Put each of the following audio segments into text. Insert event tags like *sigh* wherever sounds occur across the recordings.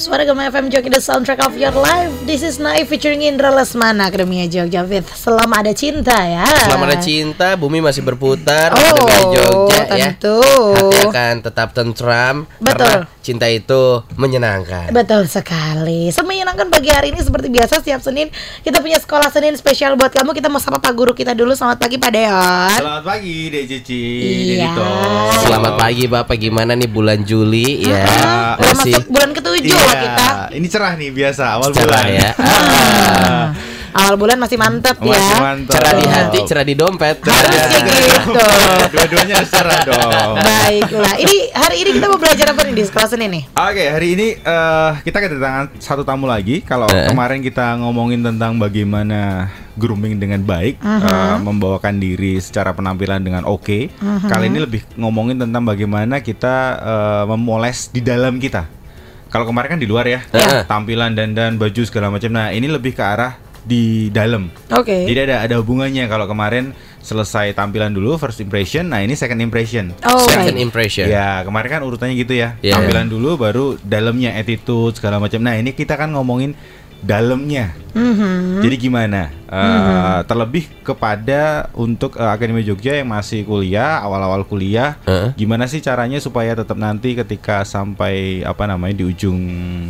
Suara Gema FM Jogja The Soundtrack of Your Life This is Naif featuring Indra Lesmana Akademia Jogja with Selama Ada Cinta ya Selama ada cinta, bumi masih berputar Oh, Akademia Jogja ya tentu. Hati akan tetap tentram Betul. Karena cinta itu menyenangkan. Betul sekali. Semenyenangkan pagi hari ini seperti biasa Setiap Senin kita punya sekolah Senin spesial buat kamu. Kita mau sapa Pak Guru kita dulu. Selamat pagi Pak Deon. Selamat pagi Dek Cici Iya. Dedito. Selamat pagi Bapak, gimana nih bulan Juli? Ya Ah, Udah Masih masuk bulan ketujuh Iya, kita. ini cerah nih biasa awal cerah bulan. ya. Ah, Awal bulan masih mantep Masih ya mantap. Cerah di hati, cerah di dompet Harusnya gitu *laughs* Dua-duanya cerah dong. Baiklah Ini hari ini kita mau belajar apa nih di sekolah Senin nih? Oke, hari ini eh, kita kedatangan satu tamu lagi. Kalau Eh. kemarin kita ngomongin tentang bagaimana grooming dengan baik, eh, membawakan diri secara penampilan dengan oke. Kali ini lebih ngomongin tentang bagaimana kita eh, memoles di dalam kita. Kalau kemarin kan di luar ya, Iya. tampilan dan dan baju segala macam. Nah, ini lebih ke arah di dalam. Oke Jadi ada ada hubungannya kalau kemarin selesai tampilan dulu first impression, nah ini second impression. Oh Second baik. impression Ya kemarin kan urutannya gitu ya. Iya. Tampilan dulu baru dalamnya attitude segala macam. Nah ini kita kan ngomongin dalamnya. Mhm. Jadi gimana? Eh, Terlebih kepada untuk eh, Akademi Jogja yang masih kuliah, awal-awal kuliah, Heeh. gimana sih caranya supaya tetap nanti ketika sampai apa namanya di ujung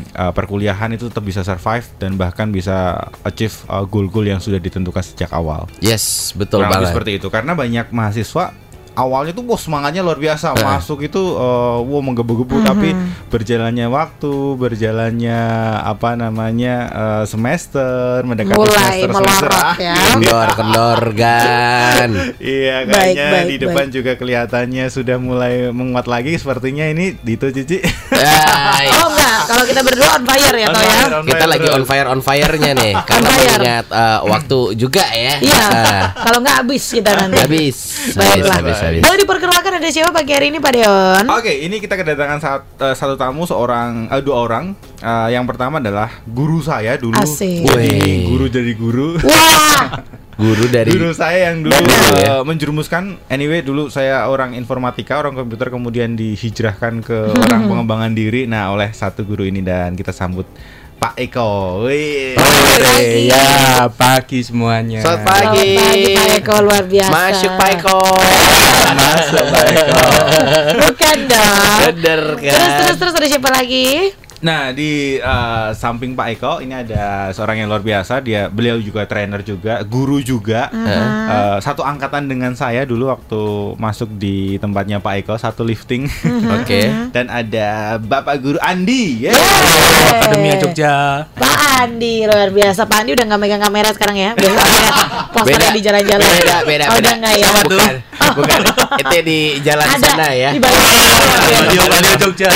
eh, perkuliahan itu tetap bisa survive dan bahkan bisa achieve eh, goal-goal yang sudah ditentukan sejak awal. Yes, betul Kurang banget seperti itu karena banyak mahasiswa awalnya tuh wah semangatnya luar biasa. Eh. masuk itu eh, wah menggebu-gebu. Tapi berjalannya waktu berjalannya apa namanya eh, semester mendekati Mulai semester semester. melorot ya. Kendor, kendor, gan *laughs* iya Baik, kayaknya baik, di depan juga kelihatannya sudah mulai menguat lagi. Sepertinya ini Dito Cici. Oh enggak, kalau kita berdua on fire ya toh ya. Kita lagi on fire on fire-nya nih Karena mengingat eh, waktu juga ya Iya, Ah, kalau enggak habis kita nanti. Habis Baiklah. habis, habis Boleh diperkenalkan ada siapa pagi hari ini Pak Deon? Oke, ini kita kedatangan eh, satu tamu seorang eh, dua orang. Eh, yang pertama adalah guru saya dulu. Asik. Jadi guru jadi guru. Wah, *laughs* Guru dari Guru saya yang dulu Benar, eh, ya. menjerumuskan anyway dulu saya orang informatika, orang komputer kemudian dihijrahkan ke orang *laughs* pengembangan diri. Nah, oleh satu guru ini dan kita sambut Pak Eko. Wih. pagi. Ya, pagi semuanya. Selamat selamat pagi. pagi Pak Eko luar biasa. Masuk Pak Eko Masuk Pak Eko. Bukan dong. Bener Terus kan terus terus ada siapa lagi? Nah di eh, samping Pak Eko ini ada seorang yang luar biasa. Dia beliau juga trainer juga, guru juga. Eh, satu angkatan dengan saya dulu waktu masuk di tempatnya Pak Eko satu lifting. Oke Dan ada Bapak Guru Andi. Yeay. Akademia Jogja. Pak Andi luar biasa. Pak Andi udah nggak megang kamera sekarang ya. *laughs* Posternya di jalan-jalan. Beda, beda, Oh, beda udah nggak ya? Bukan, *laughs* bukan Itu di jalan Ada sana ya di balik. Radio Radio Jogja.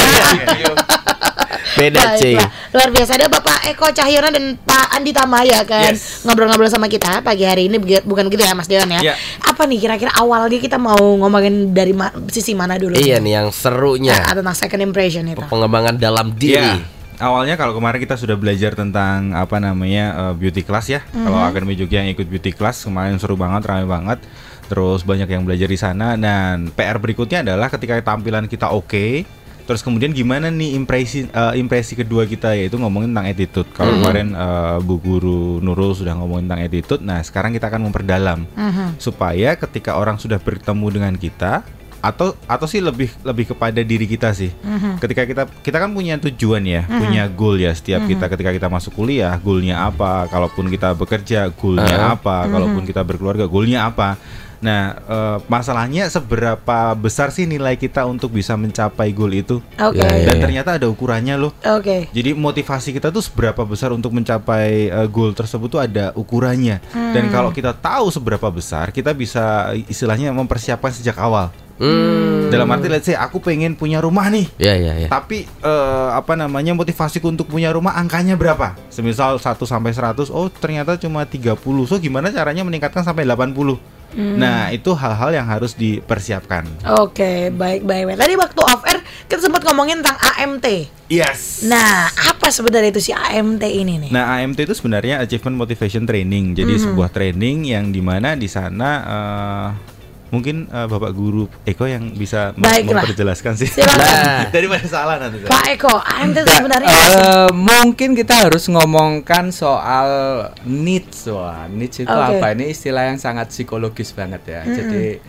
Beda cuy. Luar biasa ada Bapak Eko Cahyono dan Pak Andi Tamaya kan Yes. ngobrol-ngobrol sama kita pagi hari ini bukan gitu ya Mas Dewan ya. Iya. Apa nih kira-kira awalnya kita mau ngomongin dari ma- sisi mana dulu? Iya nih yang serunya Nah, tentang second impression itu. Pengembangan dalam diri Awalnya kalau kemarin kita sudah belajar tentang apa namanya eh, beauty class ya. Kalau Akademi Jogja yang ikut beauty class kemarin seru banget, ramai banget. Terus banyak yang belajar di sana dan PR berikutnya adalah ketika tampilan kita oke, terus kemudian gimana nih impresi eh, impresi kedua kita yaitu ngomongin tentang attitude. Kalau kemarin eh, Bu Guru Nurul sudah ngomongin tentang attitude, nah sekarang kita akan memperdalam Mhm. supaya ketika orang sudah bertemu dengan kita atau atau sih lebih lebih kepada diri kita sih. Ketika kita kita kan punya tujuan ya, punya goal ya setiap kita ketika kita masuk kuliah, goalnya apa? Kalaupun kita bekerja, goalnya apa? Kalaupun kita berkeluarga, goalnya apa? Nah, eh, masalahnya seberapa besar sih nilai kita untuk bisa mencapai goal itu? Oke. Iya, iya. Dan ternyata ada ukurannya loh. Oke. Jadi motivasi kita tuh seberapa besar untuk mencapai uh, goal tersebut tuh ada ukurannya. Dan kalau kita tahu seberapa besar, kita bisa uh, istilahnya mempersiapkan sejak awal. Hmm Dalam arti let's say aku pengen punya rumah nih. Ya ya ya Tapi eh, apa namanya motivasiku untuk punya rumah angkanya berapa? Semisal 1 sampai 100, oh ternyata cuma 30. So gimana caranya meningkatkan sampai 80? Nah, itu hal-hal yang harus dipersiapkan. Oke, baik baik baik. Tadi waktu off air kita sempat ngomongin tentang AMT. Yes. Nah, apa sebenarnya itu si AMT ini nih? Nah, AMT itu sebenarnya Achievement Motivation Training. Jadi sebuah training yang di mana di sana eh, Mungkin eh, Bapak Guru Eko yang bisa Baiklah. memperjelaskan sih. Nah. *laughs* Daripada salah nanti. saya. Pak Eko, Anda sebenarnya Eh, mungkin kita harus ngomongkan soal needs wah needs itu Oke. apa ini istilah yang sangat psikologis banget ya jadi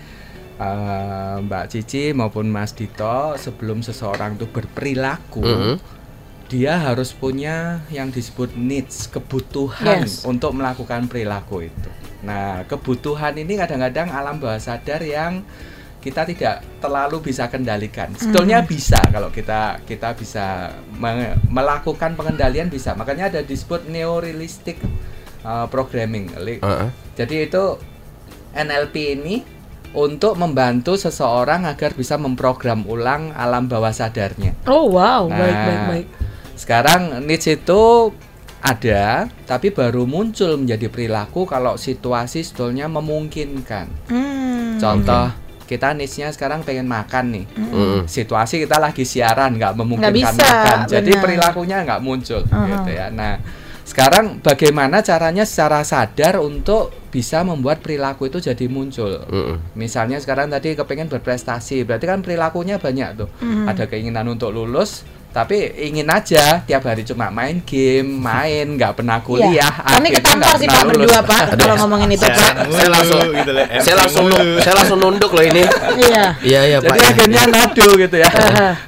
eh, Mbak Cici maupun Mas Dito sebelum seseorang itu berperilaku Mhm. dia harus punya yang disebut needs kebutuhan Yes. untuk melakukan perilaku itu nah kebutuhan ini kadang-kadang alam bawah sadar yang kita tidak terlalu bisa kendalikan. Sebetulnya bisa kalau kita kita bisa me- melakukan pengendalian bisa. Makanya ada disebut neorealistic uh, programming. Heeh. Jadi itu NLP ini untuk membantu seseorang agar bisa memprogram ulang alam bawah sadarnya. Oh wow, Nah, baik baik baik. Sekarang needs itu ada, tapi baru muncul menjadi perilaku kalau situasi sebetulnya memungkinkan. Hmm. Contoh, kita needs-nya sekarang pengen makan nih. Mm-mm. Situasi kita lagi siaran nggak memungkinkan Nggak bisa, makan, jadi perilakunya nggak muncul Aha. gitu ya. Nah, sekarang bagaimana caranya secara sadar untuk bisa membuat perilaku itu jadi muncul? Misalnya sekarang tadi kepengen berprestasi, berarti kan perilakunya banyak tuh. Mhm. Ada keinginan untuk lulus, tapi ingin aja tiap hari cuma main game, main, nggak pernah kuliah. Iya. Kami ketampar sih Pak lulus. berdua Pak kalau ngomongin itu Pak. Saya langsung gitu saya langsung nu- saya langsung nunduk loh ini. Iya. Iya iya Pak. Jadi akhirnya nado gitu ya.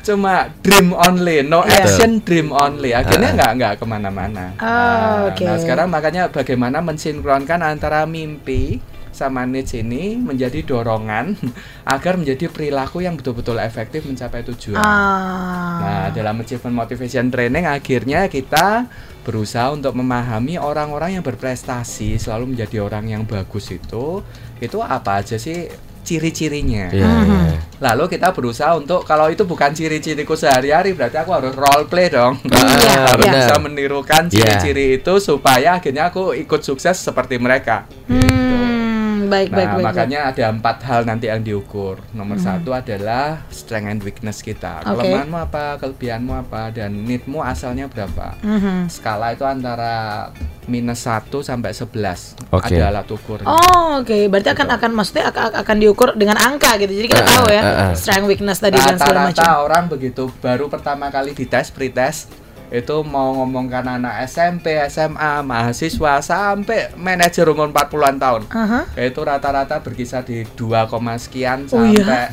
Cuma dream only, no Iya. action, dream only. Akhirnya nggak nggak ke mana-mana. Oh, Nah, oke. nah, sekarang makanya bagaimana mensinkronkan antara mimpi sama needs ini menjadi dorongan *laughs* agar menjadi perilaku yang betul-betul efektif mencapai tujuan. Ah. Nah, dalam achievement motivation training akhirnya kita berusaha untuk memahami orang-orang yang berprestasi selalu menjadi orang yang bagus itu itu apa aja sih ciri-cirinya. Iya iya. Lalu kita berusaha untuk kalau itu bukan ciri-ciriku sehari-hari berarti aku harus role play dong. Ah, *laughs* harus benar. bisa menirukan Iya. ciri-ciri itu supaya akhirnya aku ikut sukses seperti mereka. Hmm, baik Nah, baik baik. makanya ada empat hal nanti yang diukur. Nomor satu adalah strength and weakness kita. Oke. Kelemahanmu apa, kelebihanmu apa, dan needmu asalnya berapa. Mhm. Skala itu antara minus 1 sampai 11 Oke. ada alat ukur. Oh, oke. Berarti akan akan maksudnya akan, akan diukur dengan angka gitu. Jadi kita Ah, tahu ya ah, ah. strength weakness tadi dan segala Rata-rata macam. orang begitu baru pertama kali dites pretest itu mau ngomongkan anak SMP, SMA, mahasiswa sampai manajer umur 40-an tahun. Aha. Itu rata-rata berkisar di 2, koma sekian Oh, sampai iya?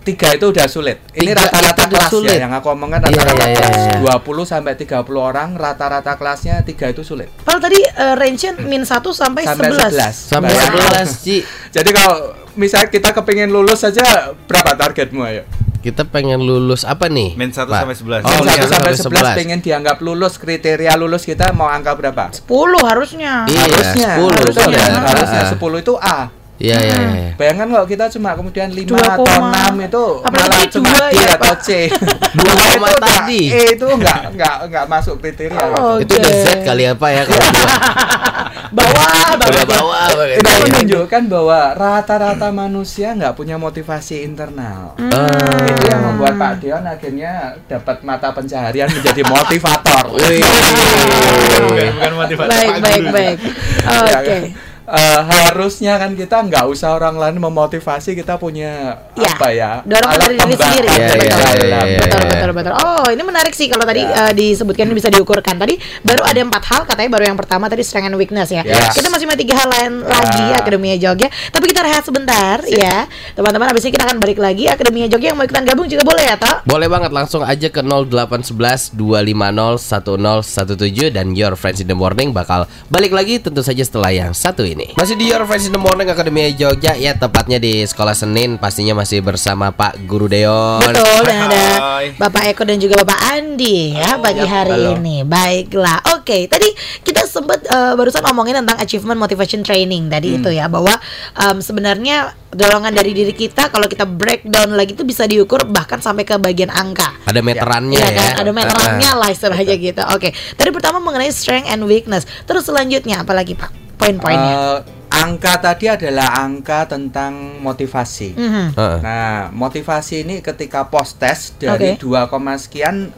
tiga itu udah sulit. Ini Tiga rata-rata kelas sulit. ya yang aku omongkan Iya, rata-rata iya, kelas iya. 20 sampai 30 orang rata-rata kelasnya tiga itu sulit. Kalau tadi eh, range-nya min 1 sampai, Sampai 11. 11. Sampai Bayangkan. 11 Ci. Jadi kalau misalnya kita kepingin lulus saja berapa targetmu ayo? Kita pengen lulus apa nih? Min satu Pak? sampai 11. Oh, Min min satu satu sampai sampai 11 pengen dianggap lulus kriteria lulus kita mau angka berapa? 10 harusnya. Iya, harusnya 10 harusnya, sudah. harusnya ah. 10 itu A. Iya iya iya. Bayangkan kalau kita cuma kemudian 5 Dua atau koma. 6 itu Apalagi malah cuma D ya, atau. C. *laughs* Dua Itu koma enggak- tadi. E itu enggak enggak enggak masuk kriteria. Oh, Itu udah Z kali apa ya kalau *laughs* Bawah, bawah. Udah bawa Itu Iya. menunjukkan bahwa rata-rata manusia nggak punya motivasi internal. Ah. Itu yang membuat Pak Dion akhirnya dapat mata pencaharian menjadi motivator. Bukan, bukan motivasi Baik, baik, baik. Ya Oke. kan? Eh, harusnya kan kita nggak usah orang lain memotivasi kita punya Ya, apa ya dorongan alat dari diri sendiri. Iya, yang iya, dalam. iya, iya, Betul, iya. betul, betul. Oh, ini menarik sih kalau tadi Ya. eh, disebutkan ini bisa diukurkan. Tadi baru ada empat hal, katanya baru yang pertama tadi strength and weakness ya. Yes. Kita masih punya tiga hal lain Ya. lagi Akademia Jogja. Tapi kita rehat sebentar ya, teman-teman. Abis ini kita akan balik lagi Akademia Jogja yang mau ikutan gabung juga boleh ya, Tok? Boleh banget langsung aja ke 0811 250 1017 dan Your Friends in the Morning bakal balik lagi tentu saja setelah yang satu ini. Masih di Your Friends in the Morning Akademia Jogja ya tepatnya di Sekolah Senin pastinya masih bersama Pak Guru Deon. Betul dan *laughs* ada Hai. Bapak Eko dan juga Bapak Andi ya pagi hari halo. ini. Baiklah. Oke, tadi kita sempat eh, barusan ngomongin tentang achievement motivation training tadi itu ya bahwa em, sebenarnya dorongan dari diri kita kalau kita breakdown lagi itu bisa diukur bahkan sampai ke bagian angka. Ada meterannya Iya ya. kan, ada meterannya Ah, lah istilahnya gitu. Oke, tadi pertama mengenai strength and weakness. Terus selanjutnya apa lagi Pak? Poin-poinnya. Eh, angka tadi adalah angka tentang motivasi. Mhm. ah. Nah, motivasi ini ketika post test dari Oke. 2, koma sekian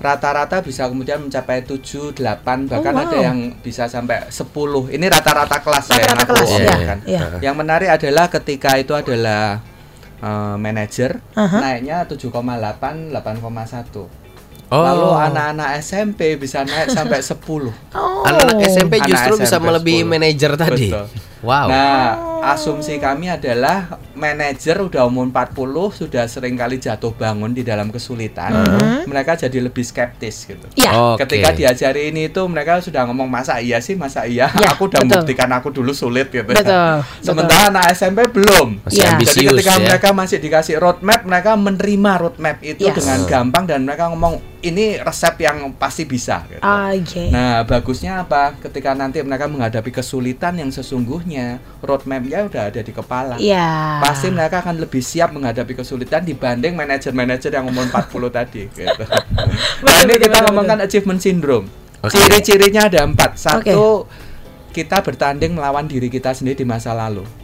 rata-rata bisa kemudian mencapai 7, 8 bahkan Oh, wow. ada yang bisa sampai 10. Ini rata-rata kelas ya yang Rata-rata aku kelas, iya, omongkan. iya. Yang menarik adalah ketika itu adalah eh, manajer Aha. naiknya 7,8 8,1. Oh. Lalu anak-anak SMP bisa naik sampai *laughs* 10. Oh. Anak SMP Anak justru bisa SMP melebihi 10. manajer tadi. Betul. Wow. Nah, asumsi kami adalah manajer udah umur 40 sudah sering kali jatuh bangun di dalam kesulitan. Mereka jadi lebih skeptis gitu. Ya. Oke. Ketika diajari ini itu mereka sudah ngomong masa iya sih, masa iya. Ya, aku udah betul. membuktikan aku dulu sulit gitu. Betul, Sementara anak SMP belum. Masih Ya. Jadi ambisius ketika ya. mereka masih dikasih roadmap, mereka menerima roadmap itu Yes. dengan gampang dan mereka ngomong ini resep yang pasti bisa. Gitu. Oke. Nah, bagusnya apa? Ketika nanti mereka menghadapi kesulitan yang sesungguhnya, roadmapnya udah ada di kepala. Iya. Pasti mereka akan lebih siap menghadapi kesulitan dibanding manajer-manajer yang umur 40 *laughs* tadi. Gitu. nah, ini betul, kita betul, ngomongkan achievement syndrome. Oke. Ciri-cirinya ada empat. Satu, kita bertanding melawan diri kita sendiri di masa lalu.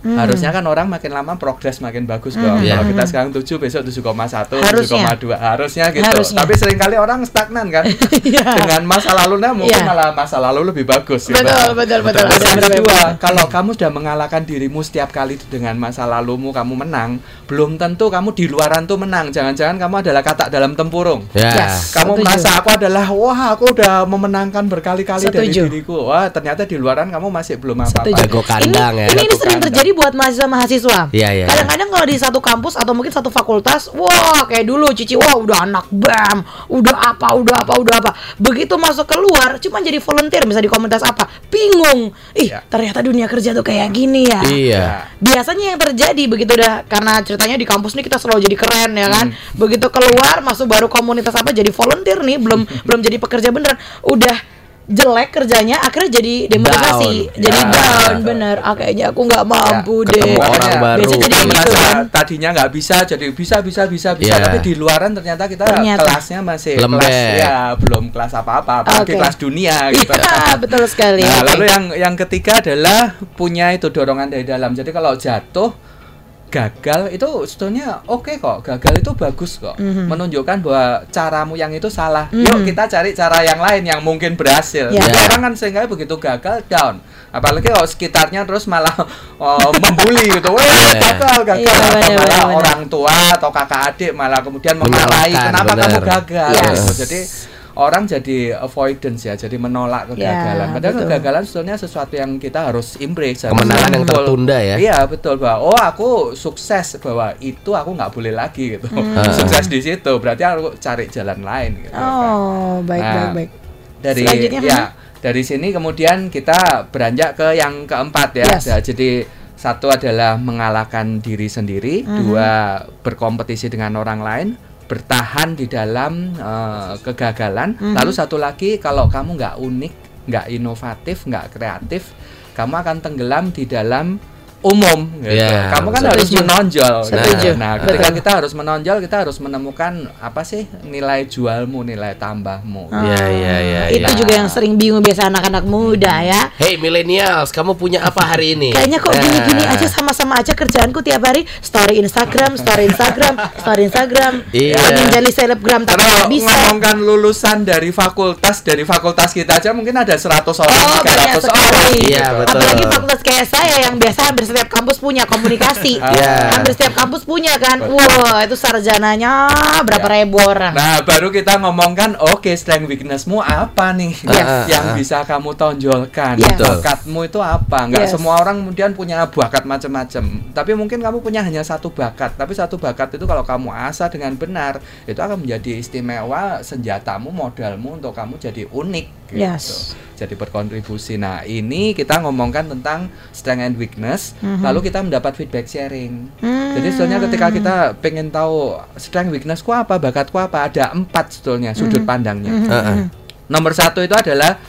Hmm. Harusnya kan orang makin lama progres makin bagus dong. Iya. Kalau kita sekarang 7 besok 7,1, Harusnya. 7,2 harusnya gitu. Harusnya. Tapi sering kali orang stagnan kan. *laughs* Iya. Dengan masa lalunya mungkin Iya. malah masa lalu lebih bagus gitu. Betul, betul, betul. Terus Betul, yang betul, kedua, kalau kamu sudah mengalahkan dirimu setiap kali dengan masa lalumu kamu menang, belum tentu kamu di luaran tuh menang. Jangan-jangan kamu adalah katak dalam tempurung. Ya. Yes. Kamu Setuju. merasa aku adalah wah aku udah memenangkan berkali-kali dari diriku. Wah, ternyata di luaran kamu masih belum apa-apa. Jago kandang ini, ya. Ini, ini sering kandang. Terjadi buat mahasiswa-mahasiswa. Iya, iya, iya. Kadang-kadang kalau di satu kampus atau mungkin satu fakultas, wah kayak dulu Cici, wah udah anak BAM, udah apa, udah apa, udah apa. Begitu masuk keluar, cuma jadi volunteer bisa di komunitas apa, bingung. Ih, Iya. ternyata dunia kerja tuh kayak gini ya. Iya. Biasanya yang terjadi begitu udah karena ceritanya di kampus nih kita selalu jadi keren ya kan. Begitu keluar masuk baru komunitas apa jadi volunteer nih, belum belum jadi pekerja beneran. Udah jelek kerjanya akhirnya jadi demotivasi, Down. jadi Ya. down bener. Ah, kayaknya aku nggak mampu deh. ketemu orang baru. Biasanya jadi Kita gitu merasa kan. tadinya nggak bisa jadi bisa bisa bisa bisa Iya. tapi di luaran ternyata kita Ternyata. kelasnya masih Lembek. kelas ya belum kelas apa-apa apalagi Oke. kelas dunia *laughs* gitu. Iya, betul sekali. Nah, lalu yang yang ketiga adalah punya itu dorongan dari dalam. Jadi kalau jatuh gagal itu sebetulnya oke kok. Gagal itu bagus kok. Mhm. Menunjukkan bahwa caramu yang itu salah. Yuk kita cari cara yang lain yang mungkin berhasil. Ya. Jadi Ya. orang kan sehingga begitu gagal down. Apalagi kalau sekitarnya terus malah *laughs* oh, membuli gitu. Wah, Iya. gagal, gagal. Iya, Atau benar, malah benar. orang tua atau kakak adik malah kemudian memarahi Menyalahkan, kenapa kamu benar. gagal. Yes. gitu. Jadi orang jadi avoidance ya, jadi menolak kegagalan. Ya, Padahal betul. kegagalan sebetulnya sesuatu yang kita harus embrace. harus Kemenangan yang betul. tertunda ya. Iya betul bahwa oh aku sukses bahwa itu aku nggak boleh lagi gitu. Hmm. *laughs* sukses di situ berarti aku cari jalan lain. Gitu, kan. Oh, baik Nah, baik baik. Dari Selanjutnya, ya dari sini kemudian kita beranjak ke yang keempat ya. Yes. Ya, jadi satu adalah mengalahkan diri sendiri, Mhm. dua berkompetisi dengan orang lain, bertahan di dalam eh, kegagalan. Mhm. Lalu satu lagi kalau kamu nggak unik, nggak inovatif, nggak kreatif, kamu akan tenggelam di dalam umum. Gitu. Ya, kamu kan setuju. harus menonjol. Setuju. Nah, ketika Betul. kita harus menonjol, kita harus menemukan apa sih nilai jualmu, nilai tambahmu. Iya, iya, iya. Itu iya. juga yang sering bingung biasa anak-anak muda ya. Hey millennials, kamu punya apa hari ini? Kayaknya kok Nah. gini-gini aja sama-sama aja kerjaanku tiap hari story Instagram, story Instagram, story Instagram. Iya. Ingin jadi selebgram tapi Karena nggak bisa. ngomongkan lulusan dari fakultas dari fakultas kita aja mungkin ada 100 orang, Oh, banyak 300 orang. sekali. Iya, betul. Apalagi fakultas kayak saya yang biasa hampir setiap kampus punya komunikasi. *laughs* Iya. Hampir setiap kampus punya kan. Betul. Wah, itu sarjananya berapa Iya. ribu orang. Nah, baru kita ngomongkan oke strength weaknessmu apa nih Yes. *laughs* yang Ah, ah. bisa kamu tonjolkan. Yes. Betul. Bakatmu itu apa? Enggak Yes. semua orang kemudian punya bakat macam-macam. Tapi mungkin kamu punya hanya satu bakat, tapi satu bakat itu kalau kamu asah dengan benar, itu akan menjadi istimewa senjatamu, modalmu untuk kamu jadi unik gitu. Yes. Jadi berkontribusi. Nah, ini kita ngomongkan tentang strength and weakness, Mhm. lalu kita mendapat feedback sharing. Hmm. Jadi sebetulnya ketika kita pengen tahu strength weaknessku apa, bakatku apa, ada empat sebetulnya sudut pandangnya. Mhm. Heeh. Nomor satu itu adalah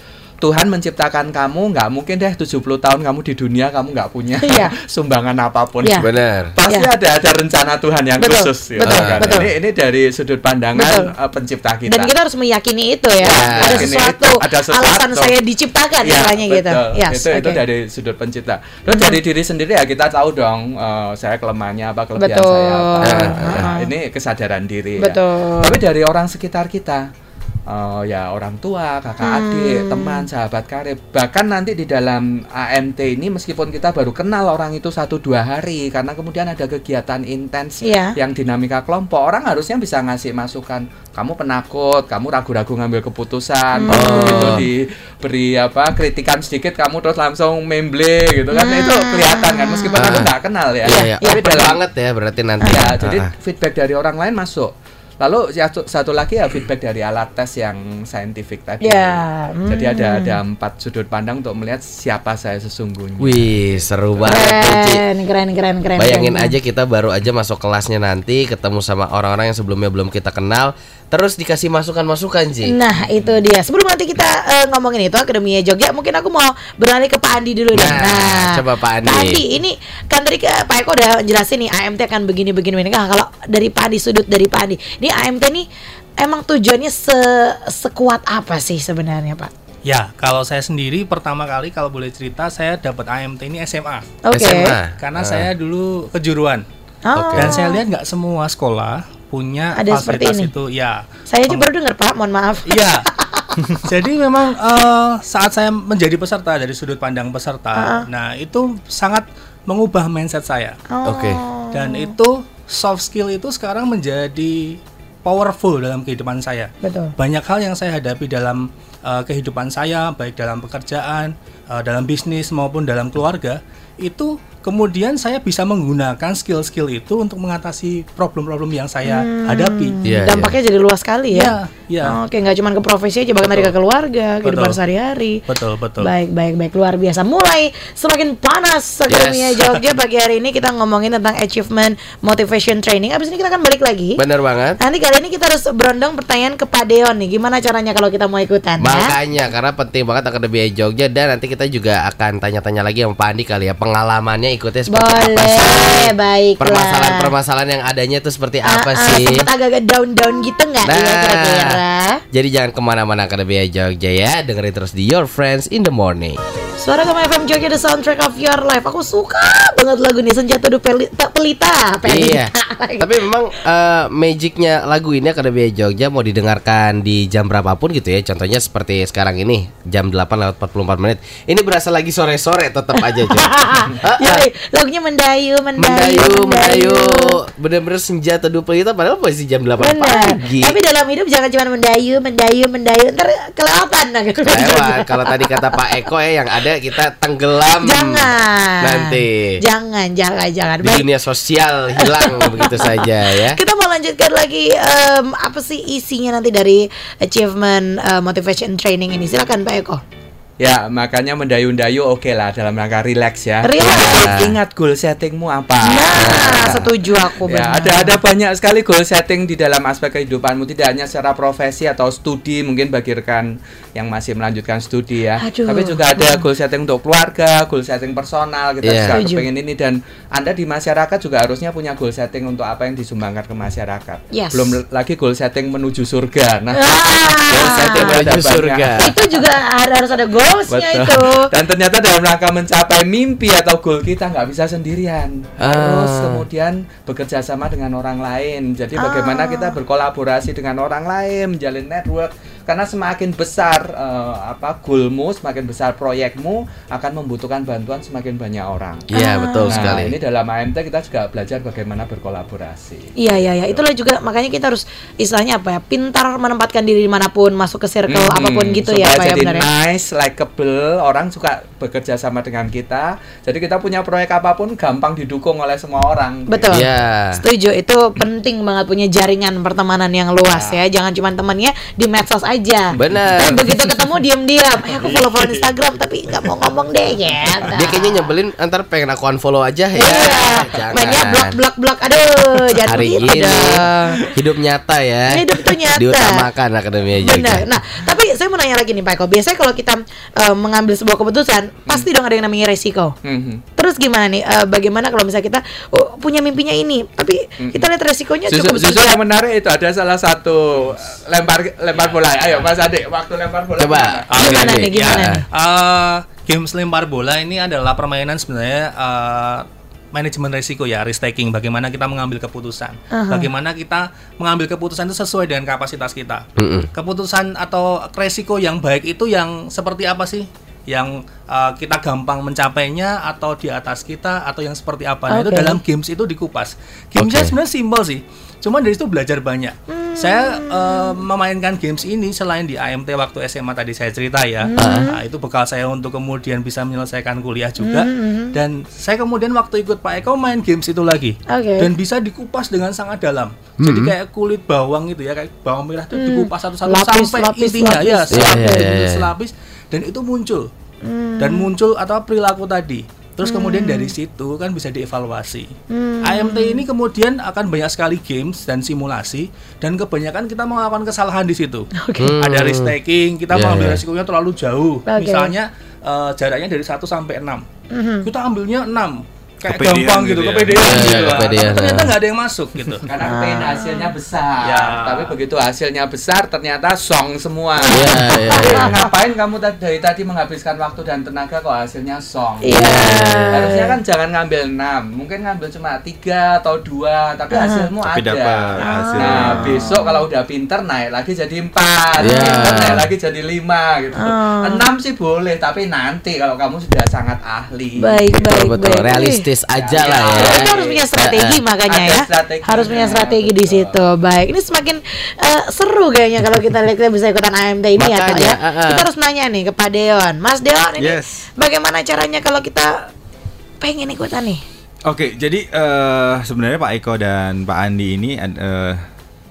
Tuhan menciptakan kamu, nggak mungkin deh 70 tahun kamu di dunia kamu nggak punya Iya. *laughs* sumbangan apa pun. Iya. Benar. Pasti Iya. ada ada rencana Tuhan yang Betul, khusus. gitu betul, kan. betul. Ini ini dari sudut pandangan Betul. uh, pencipta kita. Dan kita harus meyakini itu ya. Ya, ada sesuatu, itu, ada sesuatu. alasan saya diciptakan Ya, gitu. betul. Yes, itu itu oke. dari sudut pencipta. Terus dari diri sendiri ya kita tahu dong eh, saya kelemahannya apa kelebihan Betul. saya apa. Ah, Nah, ah. ini kesadaran diri ya. Betul. Tapi dari orang sekitar kita eh, ya orang tua, kakak Hmm. adik, teman, sahabat karib. Bahkan nanti di dalam AMT ini meskipun kita baru kenal orang itu satu dua hari karena kemudian ada kegiatan intens Iya. yang dinamika kelompok, orang harusnya bisa ngasih masukan. Kamu penakut, kamu ragu-ragu ngambil keputusan, Hmm. Oh. begitu diberi apa kritikan sedikit kamu terus langsung memble gitu kan Hmm. itu kelihatan kan meskipun aku Ah. nggak kenal ya. Iya, iya. Tapi Open dalam banget ya berarti nanti. Ya, Ah, jadi ah. feedback dari orang lain masuk. Lalu satu, satu lagi ya feedback dari alat tes yang saintifik tadi. Ya, Jadi ada ada empat sudut pandang untuk melihat siapa saya sesungguhnya. Wih, seru banget. Keren, keren, keren, keren. Bayangin keren. aja kita baru aja masuk kelasnya nanti ketemu sama orang-orang yang sebelumnya belum kita kenal, terus dikasih masukan-masukan sih. Nah itu dia Sebelum nanti kita eh, ngomongin itu Akademi Jogja Mungkin aku mau beralih ke Pak Andi dulu deh Nah, coba Pak Andi. Pak Andi ini Kan tadi ke Pak Eko udah jelasin nih AMT akan begini-begini Nah kalau dari Pak Andi Sudut dari Pak Andi Ini AMT nih Emang tujuannya se sekuat apa sih sebenarnya Pak? Ya, kalau saya sendiri pertama kali kalau boleh cerita saya dapat AMT ini SMA. Oke SMA. Karena Ah. saya dulu kejuruan Oh, Oke. dan saya lihat nggak semua sekolah punya Ada seperti fasilitas ini. itu. Ya. Saya aja baru dengar Pak Mohon maaf Iya. *laughs* Jadi memang eh, saat saya menjadi peserta dari sudut pandang peserta, nah itu sangat mengubah mindset saya. Oh. Oke. Dan itu soft skill itu sekarang menjadi powerful dalam kehidupan saya. Betul banyak hal yang saya hadapi dalam uh, kehidupan saya, baik dalam pekerjaan, uh, dalam bisnis maupun dalam keluarga, itu kemudian saya bisa menggunakan skill-skill itu untuk mengatasi problem-problem yang saya hadapi. Iya, Dampaknya jadi luas sekali ya Iya, iya. Oke, nggak cuma ke profesi aja, bahkan dari ke keluarga, kehidupan sehari-hari. Betul, betul. Baik, baik, baik, luar biasa. Mulai semakin panas Akademia Yes. Jogja pagi hari ini kita ngomongin tentang achievement motivation training. Abis ini kita akan balik lagi. Bener banget. Nanti kali ini kita harus berondong pertanyaan ke Pak Deon nih. Gimana caranya kalau kita mau ikutan ya? Makanya karena penting banget Akademi Jogja dan nanti kita juga akan tanya-tanya lagi sama Pak Andi kali ya pengalamannya ikutnya seperti apa Boleh, sih? baiklah. Permasalahan-permasalahan yang adanya itu seperti apa Ah, ah, sih? Sempet agak-agak down-down gitu nggak Nah, ya kira-kira? jadi jangan ke mana-mana Akademi Jogja ya Dengerin terus di Your Friends in the Morning Suara Gama FM Jogja The Soundtrack of Your Life Aku suka banget lagu ini Senjata Du Peli- tak Pelita Iya Pelita. Tapi memang eh, magicnya lagu ini Akademi Jogja mau didengarkan di jam berapapun gitu ya Contohnya seperti sekarang ini Jam 8 lewat 44 menit Ini berasa lagi sore-sore tetap aja cuy *laughs* Yoi, lagunya mendayu, mendayu, Mendayu, mendayu Bener-bener senjata dua pelita Padahal masih jam 8 Benar. pagi Tapi dalam hidup jangan cuma mendayu, mendayu, mendayu. Ntar kelewatan. nah, gitu. Kalau tadi kata Pak Eko ya Yang ada kita tenggelam Jangan. Nanti Jangan, jangan, jangan. Di Baik. dunia sosial hilang *laughs* begitu saja ya Kita mau lanjutkan lagi em, apa sih isinya nanti dari achievement eh, motivation training ini? Silakan Pak Eko. Ya, makanya mendayu-dayu oke lah dalam rangka relax ya. Relax. Ingat- Ingat goal settingmu apa. Nah, setuju aku Ya, benar. ada ada banyak sekali goal setting di dalam aspek kehidupanmu tidak hanya secara profesi atau studi mungkin bagi rekan yang masih melanjutkan studi ya. Aduh. Tapi juga ada goal setting untuk keluarga, goal setting personal kita Iya. juga Setuju. kepengen ini dan Anda di masyarakat juga harusnya punya goal setting untuk apa yang disumbangkan ke masyarakat. Yes. Belum lagi goal setting menuju surga. Nah, Ah. goal setting Menuju surga. itu juga har- harus ada Betul. itu. Dan ternyata dalam rangka mencapai mimpi atau goal kita nggak bisa sendirian. Harus Ah. kemudian bekerja sama dengan orang lain. Jadi bagaimana Ah. kita berkolaborasi dengan orang lain, menjalin network. Karena semakin besar eh, apa goalmu, semakin besar proyekmu akan membutuhkan bantuan semakin banyak orang. Iya betul Nah, sekali ini dalam AMT kita juga belajar bagaimana berkolaborasi. Iya iya iya itulah juga makanya kita harus istilahnya apa ya pintar menempatkan diri di mana pun masuk ke circle Hmm, apa pun gitu ya pak ya jadi benar ya. nice, likable, orang suka bekerja sama dengan kita. Jadi kita punya proyek apa pun gampang didukung oleh semua orang. Betul. Iya Setuju itu penting banget punya jaringan pertemanan yang luas ya jangan cuma temannya di medsos aja. Benar. Tapi begitu ketemu diam-diam, eh aku follow follow Instagram tapi nggak mau ngomong deh ya. Dia kayaknya nyebelin Antar pengen aku unfollow aja ya Iya, Jangan mainnya blok blok blok, aduh, jangan Hari begitu ini dong. Hidup nyata ya Hidup tuh nyata. Diutamakan Akademi Jogja Benar. Nah, tapi nanya lagi nih Pak Eko. Biasanya kalau kita eh, mengambil sebuah keputusan, pasti dong ada yang namanya resiko. Mhm. Terus gimana nih? eh, bagaimana kalau misalnya kita oh, punya mimpinya ini, tapi kita lihat resikonya Justru, cukup justru besar. yang menarik itu ada salah satu lempar lempar bola. Ayo Mas Adik, waktu lempar bola. Coba gimana? Oke. nih, gimana Ya, nih? eh, games lempar bola ini adalah permainan sebenarnya eh, manajemen resiko ya, risk taking, bagaimana kita mengambil keputusan, bagaimana kita mengambil keputusan itu sesuai dengan kapasitas kita. Mm-mm. Keputusan atau resiko yang baik itu yang seperti apa sih? Yang uh, kita gampang mencapainya atau di atas kita atau yang seperti apa? Nah, itu dalam games itu dikupas. Gamesnya Oke. sebenarnya simpel sih. Cuma dari situ belajar banyak. Hmm. Saya uh, memainkan games ini selain di AMT waktu SMA tadi saya cerita ya. Hmm. Nah, itu bekal saya untuk kemudian bisa menyelesaikan kuliah juga. Hmm, Dan saya kemudian waktu ikut Pak Eko main games itu lagi. Oke. Dan bisa dikupas dengan sangat dalam. Jadi kayak kulit bawang gitu ya, kayak bawang merah itu dikupas satu-satu Hmm. Lapis, sampai lapis, intinya lapis. ya, Iya, selapis, iya, iya, bener-bener iya. selapis dan itu muncul. Hmm. Dan muncul atau perilaku tadi. Terus kemudian dari situ kan bisa dievaluasi. Hmm. AMT ini kemudian akan banyak sekali games dan simulasi dan kebanyakan kita melakukan kesalahan di situ. Oke. Ada risk taking, kita Iya, mengambil iya. resikonya terlalu jauh. Oke. Misalnya eh, jaraknya dari 1 sampai 6. Kita ambilnya 6. Kayak Kepedean gampang gitu gitu, ya. kepedean Iya, gitu. kepedean, ternyata nggak ada yang masuk gitu. *laughs* Karena pengen hasilnya besar. Ya. Tapi begitu hasilnya besar ternyata song semua. Iya, iya, Tapi iya. *laughs* ngapain kamu tadi dari tadi menghabiskan waktu dan tenaga kok hasilnya song? Iya. Harusnya kan jangan ngambil 6, mungkin ngambil cuma tiga atau dua, tapi hasilmu Tapi ada. dapat hasilnya. Nah, besok kalau udah pinter naik lagi jadi empat, Iya. pinter naik lagi jadi lima gitu. Ah. Enam sih boleh, tapi nanti kalau kamu sudah sangat ahli. Baik, baik, Betul, betul. baik. Realistis aja Ya, lah ya. Kita harus punya strategi makanya Ada ya. strateginya, harus punya strategi di betul. situ. Baik, ini semakin eh, seru kayaknya kalau kita lihat kita bisa ikutan AMT ini ya, Pak Makanya, ya. uh, uh. Kita harus nanya nih ke Pak Deon. Mas Deon ini Yes. bagaimana caranya kalau kita pengen ikutan nih? Oke, jadi eh, sebenarnya Pak Eko dan Pak Andi ini eh,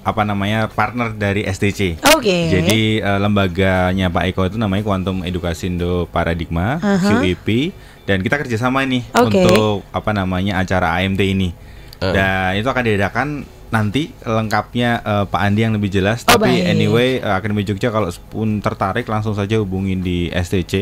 apa namanya partner dari STC. Oke. Jadi eh, lembaganya Pak Eko itu namanya Quantum Edukasi Indo Paradigma Aha. QEP dan kita kerjasama nih Oke. untuk apa namanya acara AMT ini. Eh. Dan itu akan diadakan nanti lengkapnya eh, Pak Andi yang lebih jelas. Oh, Tapi baik. anyway eh, Akademi Jogja kalau pun tertarik langsung saja hubungin di STC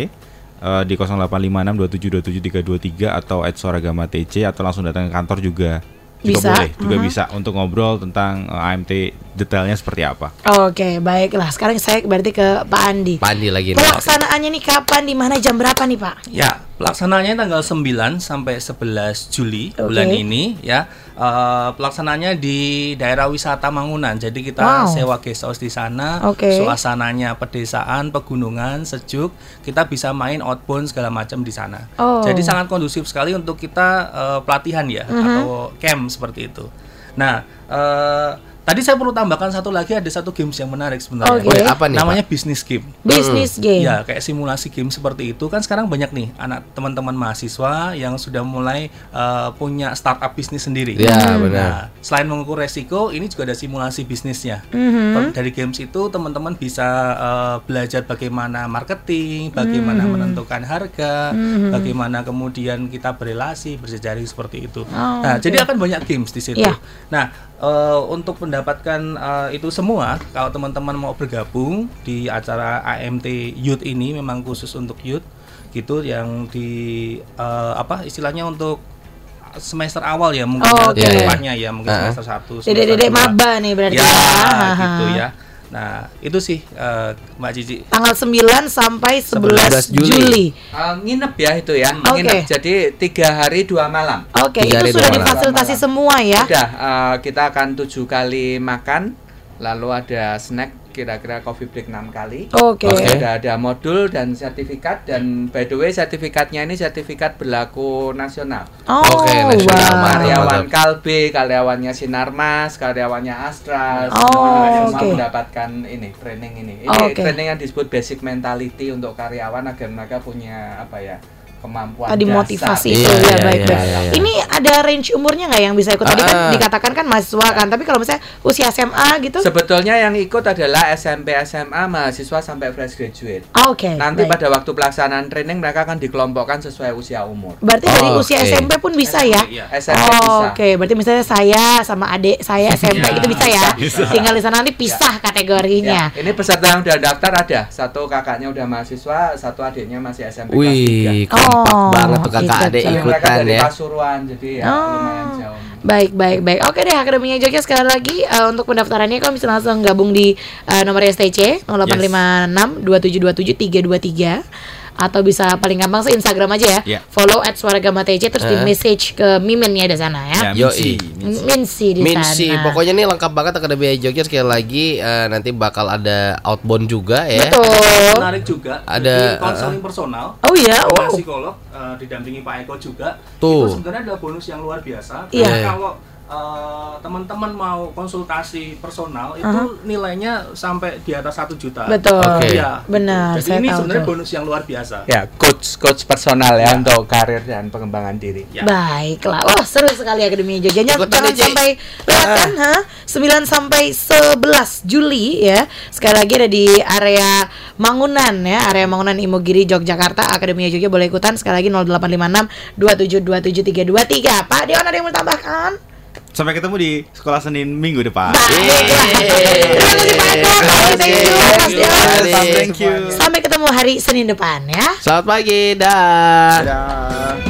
eh, di 0856 2727 323 atau @soragama TC atau langsung datang ke kantor juga. Juga Bisa. boleh, juga Mhm. bisa untuk ngobrol tentang eh, AMT detailnya seperti apa. Oke, baiklah. Sekarang saya berarti ke Pak Andi. Pandi lagi nih. Pelaksanaannya nih kapan, di mana, jam berapa nih Pak? Ya, pelaksanaannya tanggal 9 sampai 11 Juli Oke. bulan ini ya. Eh, pelaksanaannya di daerah wisata Mangunan. Jadi kita Wow. sewa guest house di sana. Oke. Suasananya pedesaan, pegunungan, sejuk. Kita bisa main outbound segala macam di sana. Oh. Jadi sangat kondusif sekali untuk kita eh, pelatihan ya Mhm. atau camp seperti itu. Nah, eh, tadi saya perlu tambahkan satu lagi ada satu games yang menarik sebenarnya. Oke. Woi, apa nih, Namanya business game. Bisnis game. Ya, kayak simulasi game seperti itu kan sekarang banyak nih anak teman-teman mahasiswa yang sudah mulai uh, punya startup bisnis sendiri. Iya, Hmm. benar. Nah, selain mengukur resiko, ini juga ada simulasi bisnisnya. Mhm. Dari games itu teman-teman bisa uh, belajar bagaimana marketing, bagaimana Hmm. menentukan harga, bagaimana kemudian kita berelasi, berjejaring seperti itu. Oh, nah, oke. jadi akan banyak games di situ. Iya. Nah, eh, untuk mendapatkan eh, itu semua, kalau teman-teman mau bergabung di acara AMT Youth ini memang khusus untuk youth gitu yang di eh, apa istilahnya untuk semester awal ya mungkin Oh, ya, oke. depannya ya mungkin semester 1 Dedek-dedek maba nih berarti ya, ya. gitu ya. Nah, itu sih eh, Mbak Cici. Tanggal 9 sampai 11, 11 Juli. Juli. Eh, nginep ya itu ya, Oke. nginep. Jadi tiga hari dua malam. Oke, Tiga hari itu sudah malam. difasilitasi semua ya. Udah, eh, kita akan tujuh kali makan, lalu ada snack kira-kira coffee break enam kali. Oke. Oke. Sudah ada modul dan sertifikat dan by the way sertifikatnya ini sertifikat berlaku nasional. Oh, Oke, nasional, wow. Karyawan Kalbe, karyawannya Sinarmas, karyawannya Astra, Oh, semua oke. mendapatkan ini training ini. Ini Oke. training yang disebut basic mentality untuk karyawan agar mereka punya apa ya kemampuan Tadi dasar. motivasi Iya, itu ya iya, baik iya, baik. iya, iya. Ini ada range umurnya nggak yang bisa ikut? Tadi kan Ah. dikatakan kan mahasiswa kan, tapi kalau misalnya usia SMA gitu. Sebetulnya yang ikut adalah SMP SMA mahasiswa sampai fresh graduate. Ah, Oke. Nanti baik. pada waktu pelaksanaan training mereka akan dikelompokkan sesuai usia umur. Berarti dari Oh, usia. SMP pun bisa ya? Iya. SMP Oh, bisa. Oke, berarti misalnya saya sama adik saya SMP Iya, itu bisa ya. bisa. Tinggal di sana nanti pisah kategorinya. Ya, ini peserta yang udah daftar ada satu kakaknya udah mahasiswa, satu adiknya masih SMP kelas Wih, tiga. Kompak Oh, banget tuh kakak gitu, mereka ikutan dari ya. Pasuruan, jadi ya Oh. lumayan jauh. Baik, baik, baik. Oke deh, Akademinya Jogja sekali lagi eh, untuk pendaftarannya kamu bisa langsung gabung di eh, nomor STC 0856 2727 323 atau bisa paling gampang sih Instagram aja ya. Iya. Follow at Suaragama TJ terus di Eh. message ke Mimin ya di sana ya. Ya, Yoi. Minsi. Minsi di Minsi, sana. pokoknya ini lengkap banget Akademi Jogja sekali lagi eh, nanti bakal ada outbound juga ya. Betul. Menarik juga. Ada, Jadi konseling personal. Oh iya, Dengan oh. psikolog eh, didampingi Pak Eko juga. Tuh. Itu sebenarnya adalah bonus yang luar biasa. Iya. Karena kalau eh, teman-teman mau konsultasi personal itu nilainya sampai di atas satu juta. Betul. Oke. Iya. Benar, Jadi ini tahu sebenarnya tuh. bonus yang luar biasa. Ya, coach coach personal ya, untuk karir dan pengembangan diri. Ya. Baiklah. Wah, seru sekali Akademi Jogja. Jangan sampai lewatkan ha. 9 sampai 11 Juli ya. Sekali lagi ada di area Mangunan ya, area Mangunan Imogiri Yogyakarta. Akademi Jogja boleh ikutan sekali lagi 0856 2727323. Pak Dion ada yang mau tambahkan? Sampai ketemu di sekolah Senin minggu depan. Eko. Thank you. Sampai ketemu hari Senin depan ya. Selamat pagi, dah. Dadah.